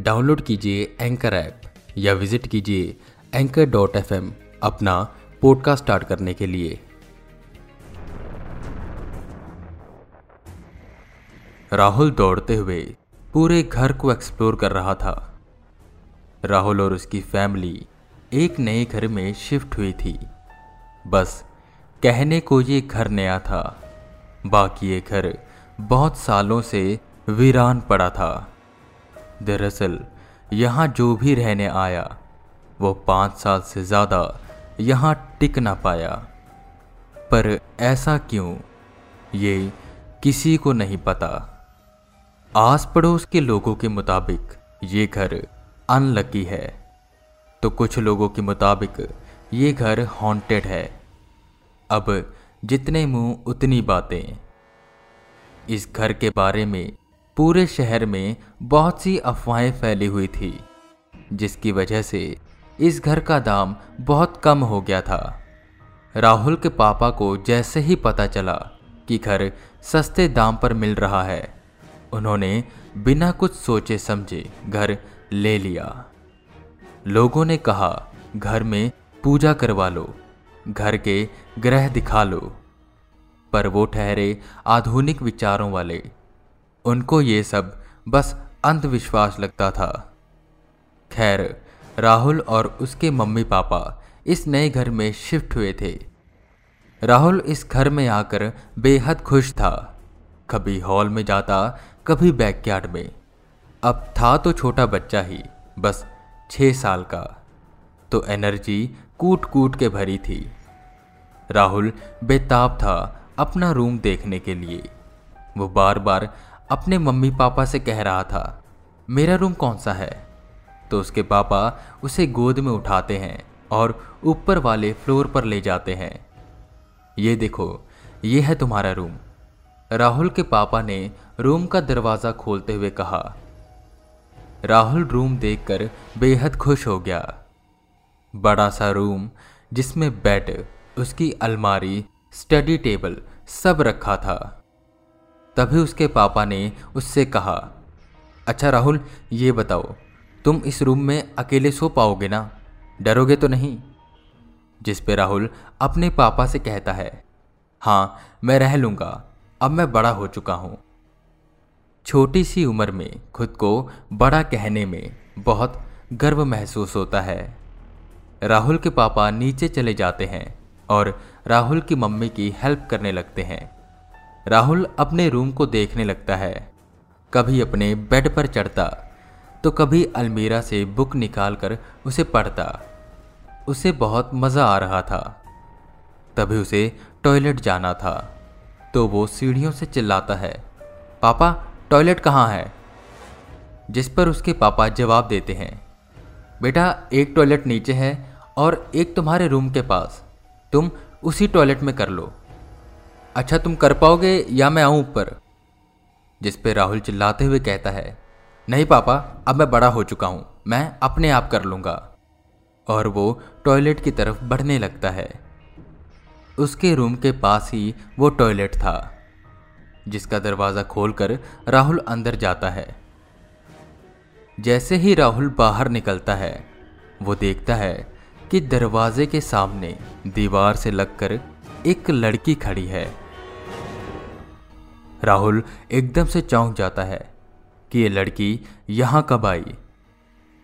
Download कीजिए anchor app या visit कीजिए एंकर डॉट एफ़ अपना पॉडकास्ट स्टार्ट करने के लिए। राहुल दौड़ते हुए पूरे घर को एक्सप्लोर कर रहा था। राहुल और उसकी फैमिली एक नए घर में शिफ्ट हुई थी। बस कहने को ये घर नया था। बाकी ये घर बहुत सालों से वीरान पड़ा था। दरअसल, यहाँ जो भी रहने आया, वो पाँच साल से ज़्यादा यहाँ टिक ना पाया। पर ऐसा क्यों? ये किसी को नहीं पता। आस पड़ोस के लोगों के मुताबिक ये घर अनलकी है। तो कुछ लोगों के मुताबिक ये घर हॉन्टेड है। अब जितने मुँह उतनी बातें। इस घर के बारे में पूरे शहर में बहुत सी अफवाहें फैली हुई थी, जिसकी वजह से इस घर का दाम बहुत कम हो गया था। राहुल के पापा को जैसे ही पता चला कि घर सस्ते दाम पर मिल रहा है, उन्होंने बिना कुछ सोचे समझे घर ले लिया। लोगों ने कहा, घर में पूजा करवा लो, घर के ग्रह दिखा लो। पर वो ठहरे आधुनिक विचारों वाले उनको ये सब बस अंधविश्वास लगता था। खैर, राहुल और उसके मम्मी पापा इस नए घर में शिफ्ट हुए थे। राहुल इस घर में आकर बेहद खुश था। कभी हॉल में जाता, कभी बैकयार्ड में। अब था तो छोटा बच्चा ही, बस छः साल का। तो एनर्जी कूट कूट के भरी थी। राहुल बेताब था अपना रूम देखने के लिए। वो बार बार अपने मम्मी पापा से कह रहा था, मेरा रूम कौन सा है? तो उसके पापा उसे गोद में उठाते हैं और ऊपर वाले फ्लोर पर ले जाते हैं। ये देखो, ये है तुम्हारा रूम। राहुल के पापा ने रूम का दरवाज़ा खोलते हुए कहा। राहुल रूम देखकर बेहद खुश हो गया। बड़ा सा रूम जिसमें बेड, उसकी अलमारी, स्टडी टेबल सब रखा था। तभी उसके पापा ने उससे कहा अच्छा राहुल, ये बताओ, तुम इस रूम में अकेले सो पाओगे ना? डरोगे तो नहीं? जिस पे राहुल अपने पापा से कहता है हाँ मैं रह लूँगा, अब मैं बड़ा हो चुका हूँ। छोटी सी उम्र में खुद को बड़ा कहने में बहुत गर्व महसूस होता है। राहुल के पापा नीचे चले जाते हैं और राहुल की मम्मी की हेल्प करने लगते हैं। राहुल अपने रूम को देखने लगता है। कभी अपने बेड पर चढ़ता तो कभी अलमीरा से बुक निकालकर उसे पढ़ता। उसे बहुत मज़ा आ रहा था। तभी उसे टॉयलेट जाना था तो वो सीढ़ियों से चिल्लाता है, पापा, टॉयलेट कहाँ है? जिस पर उसके पापा जवाब देते हैं, बेटा, एक टॉयलेट नीचे है और एक तुम्हारे रूम के पास। तुम उसी टॉयलेट में कर लो। अच्छा तुम कर पाओगे या मैं आऊँ ऊपर? जिस पे राहुल चिल्लाते हुए कहता है, नहीं पापा, अब मैं बड़ा हो चुका हूँ, मैं अपने आप कर लूँगा। और वो टॉयलेट की तरफ़ बढ़ने लगता है। उसके रूम के पास ही वो टॉयलेट था, जिसका दरवाज़ा खोलकर राहुल अंदर जाता है। जैसे ही राहुल बाहर निकलता है, वो देखता है कि दरवाजे के सामने दीवार से लगकर एक लड़की खड़ी है। राहुल एकदम से चौंक जाता है कि ये लड़की यहाँ कब आई।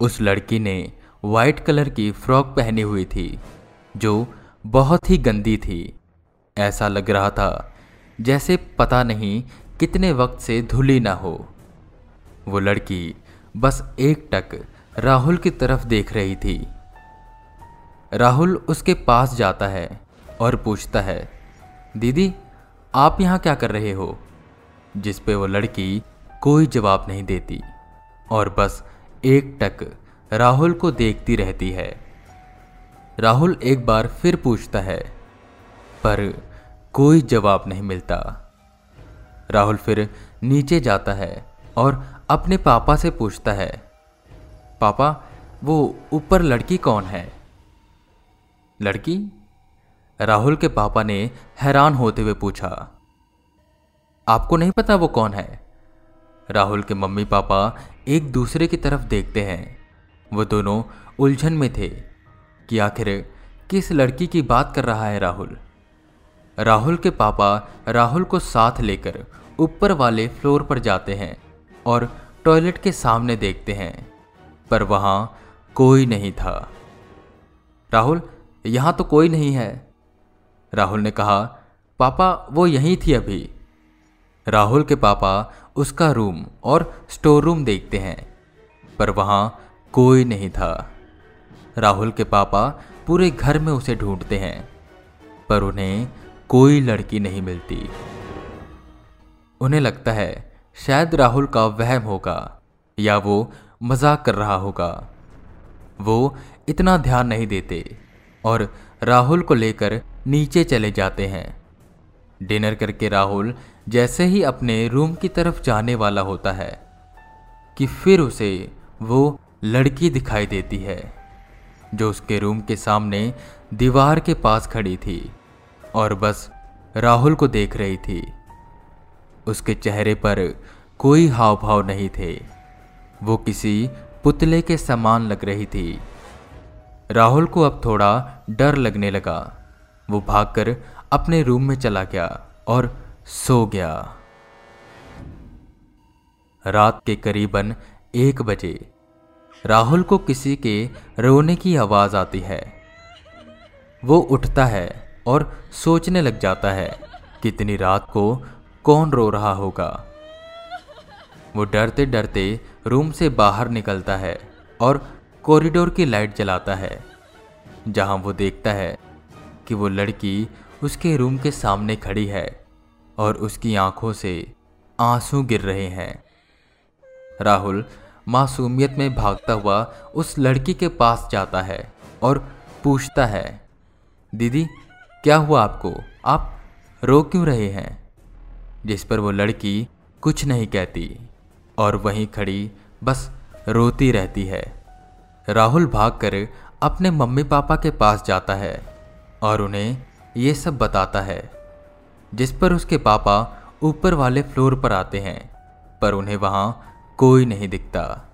उस लड़की ने वाइट कलर की फ्रॉक पहनी हुई थी, जो बहुत ही गंदी थी। ऐसा लग रहा था जैसे पता नहीं कितने वक्त से धुली ना हो। वो लड़की बस एक टक राहुल की तरफ़ देख रही थी। राहुल उसके पास जाता है और पूछता है, दीदी, आप यहाँ क्या कर रहे हो? जिस पे वो लड़की कोई जवाब नहीं देती। और बस एक टक राहुल को देखती रहती है। राहुल एक बार फिर पूछता है, पर कोई जवाब नहीं मिलता। राहुल फिर नीचे जाता है और अपने पापा से पूछता है, पापा, वो ऊपर लड़की कौन है? लड़की? राहुल के पापा ने हैरान होते हुए पूछा। आपको नहीं पता वो कौन है। राहुल के मम्मी पापा एक दूसरे की तरफ़ देखते हैं। वो दोनों उलझन में थे कि आखिर किस लड़की की बात कर रहा है राहुल। राहुल के पापा राहुल को साथ लेकर ऊपर वाले फ्लोर पर जाते हैं और टॉयलेट के सामने देखते हैं, पर वहाँ कोई नहीं था। राहुल, यहाँ तो कोई नहीं है। राहुल ने कहा, पापा, वो यहीं थी अभी। राहुल के पापा उसका रूम और स्टोर रूम देखते हैं, पर वहाँ कोई नहीं था। राहुल के पापा पूरे घर में उसे ढूंढते हैं, पर उन्हें कोई लड़की नहीं मिलती। उन्हें लगता है शायद राहुल का वहम होगा या वो मज़ाक कर रहा होगा। वो इतना ध्यान नहीं देते और राहुल को लेकर नीचे चले जाते हैं। डिनर करके राहुल जैसे ही अपने रूम की तरफ़ जाने वाला होता है, कि फिर उसे वो लड़की दिखाई देती है, जो उसके रूम के सामने दीवार के पास खड़ी थी और बस राहुल को देख रही थी। उसके चेहरे पर कोई हाव भाव नहीं थे। वो किसी पुतले के समान लग रही थी। राहुल को अब थोड़ा डर लगने लगा। वो भागकर अपने रूम में चला गया और सो गया। रात के करीबन एक बजे राहुल को किसी के रोने की आवाज़ आती है। वो उठता है और सोचने लग जाता है, कितनी रात को कौन रो रहा होगा। वो डरते डरते रूम से बाहर निकलता है और कॉरिडोर की लाइट जलाता है, जहाँ वो देखता है कि वो लड़की उसके रूम के सामने खड़ी है। और उसकी आँखों से आँसू गिर रहे हैं। राहुल मासूमियत में भागता हुआ उस लड़की के पास जाता है और पूछता है, दीदी, क्या हुआ आपको? आप रो क्यों रहे हैं? जिस पर वो लड़की कुछ नहीं कहती और वहीं खड़ी बस रोती रहती है। राहुल भागकर अपने मम्मी पापा के पास जाता है और उन्हें ये सब बताता है जिस पर उसके पापा ऊपर वाले फ्लोर पर आते हैं, पर उन्हें वहाँ कोई नहीं दिखता।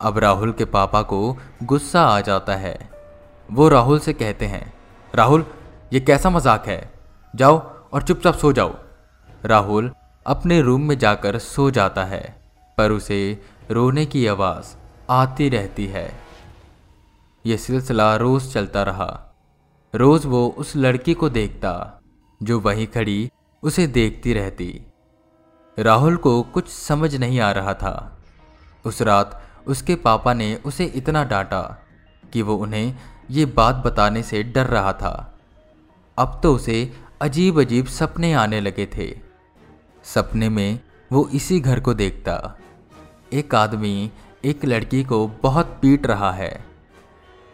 अब राहुल के पापा को गुस्सा आ जाता है। वो राहुल से कहते हैं, राहुल, ये कैसा मज़ाक है? जाओ और चुपचाप सो जाओ। राहुल अपने रूम में जाकर सो जाता है, पर उसे रोने की आवाज़ आती रहती है। यह सिलसिला रोज़ चलता रहा। रोज़ वो उस लड़की को देखता। जो वहीं खड़ी, उसे देखती रहती। राहुल को कुछ समझ नहीं आ रहा था। उस रात उसके पापा ने उसे इतना डांटा कि वो उन्हें ये बात बताने से डर रहा था। अब तो उसे अजीब अजीब सपने आने लगे थे। सपने में वो इसी घर को देखता। एक आदमी, एक लड़की को बहुत पीट रहा है।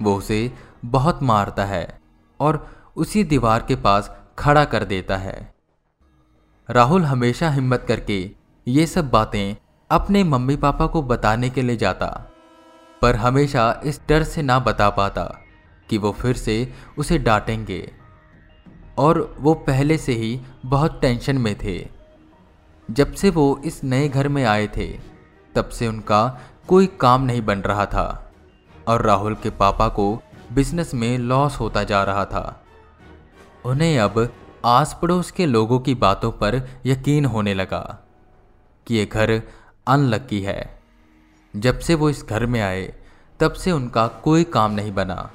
वो उसे बहुत मारता है और उसी दीवार के पास खड़ा कर देता है। राहुल हमेशा हिम्मत करके ये सब बातें अपने मम्मी पापा को बताने के लिए जाता, पर हमेशा इस डर से ना बता पाता कि वो फिर से उसे डांटेंगे, और वो पहले से ही बहुत टेंशन में थे। जब से वो इस नए घर में आए थे, तब से उनका कोई काम नहीं बन रहा था, और राहुल के पापा को बिज़नेस में लॉस होता जा रहा था। उन्हें अब आस पड़ोस के लोगों की बातों पर यकीन होने लगा कि ये घर अनलक्की है। जब से वो इस घर में आए, तब से उनका कोई काम नहीं बना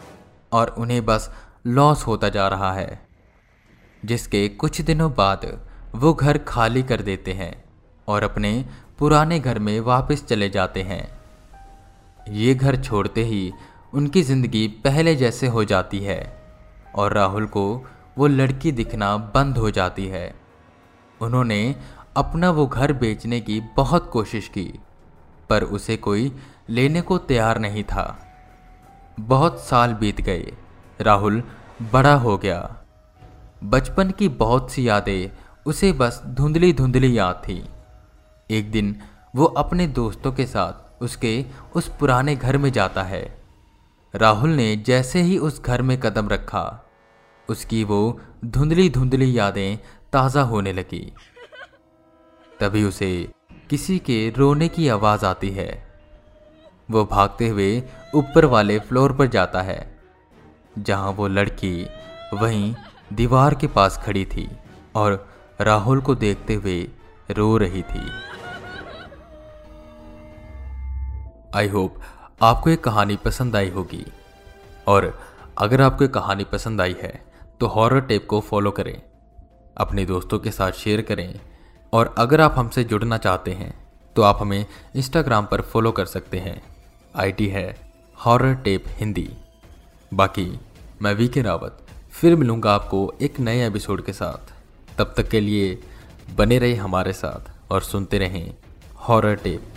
और उन्हें बस लॉस होता जा रहा है, जिसके कुछ दिनों बाद वो घर खाली कर देते हैं और अपने पुराने घर में वापस चले जाते हैं। ये घर छोड़ते ही उनकी ज़िंदगी पहले जैसे हो जाती है और राहुल को वो लड़की दिखना बंद हो जाती है। उन्होंने अपना वो घर बेचने की बहुत कोशिश की, पर उसे कोई लेने को तैयार नहीं था। बहुत साल बीत गए। राहुल बड़ा हो गया। बचपन की बहुत सी यादें उसे बस धुंधली धुंधली याद थी। एक दिन वो अपने दोस्तों के साथ उसके उस पुराने घर में जाता है। राहुल ने जैसे ही उस घर में कदम रखा उसकी वो धुंधली धुंधली यादें ताज़ा होने लगी। तभी उसे किसी के रोने की आवाज़ आती है। वो भागते हुए ऊपर वाले फ्लोर पर जाता है, जहाँ वो लड़की वहीं दीवार के पास खड़ी थी और राहुल को देखते हुए रो रही थी। आई होप आपको ये कहानी पसंद आई होगी और अगर आपको ये कहानी पसंद आई है तो हॉरर टेप को फॉलो करें, अपने दोस्तों के साथ शेयर करें, और अगर आप हमसे जुड़ना चाहते हैं तो आप हमें इंस्टाग्राम पर फॉलो कर सकते हैं। आईडी है हॉरर टेप हिंदी। बाकी, मैं वी के रावत, फिर मिलूँगा आपको एक नए एपिसोड के साथ। तब तक के लिए बने रहे हमारे साथ, और सुनते रहें हॉरर टेप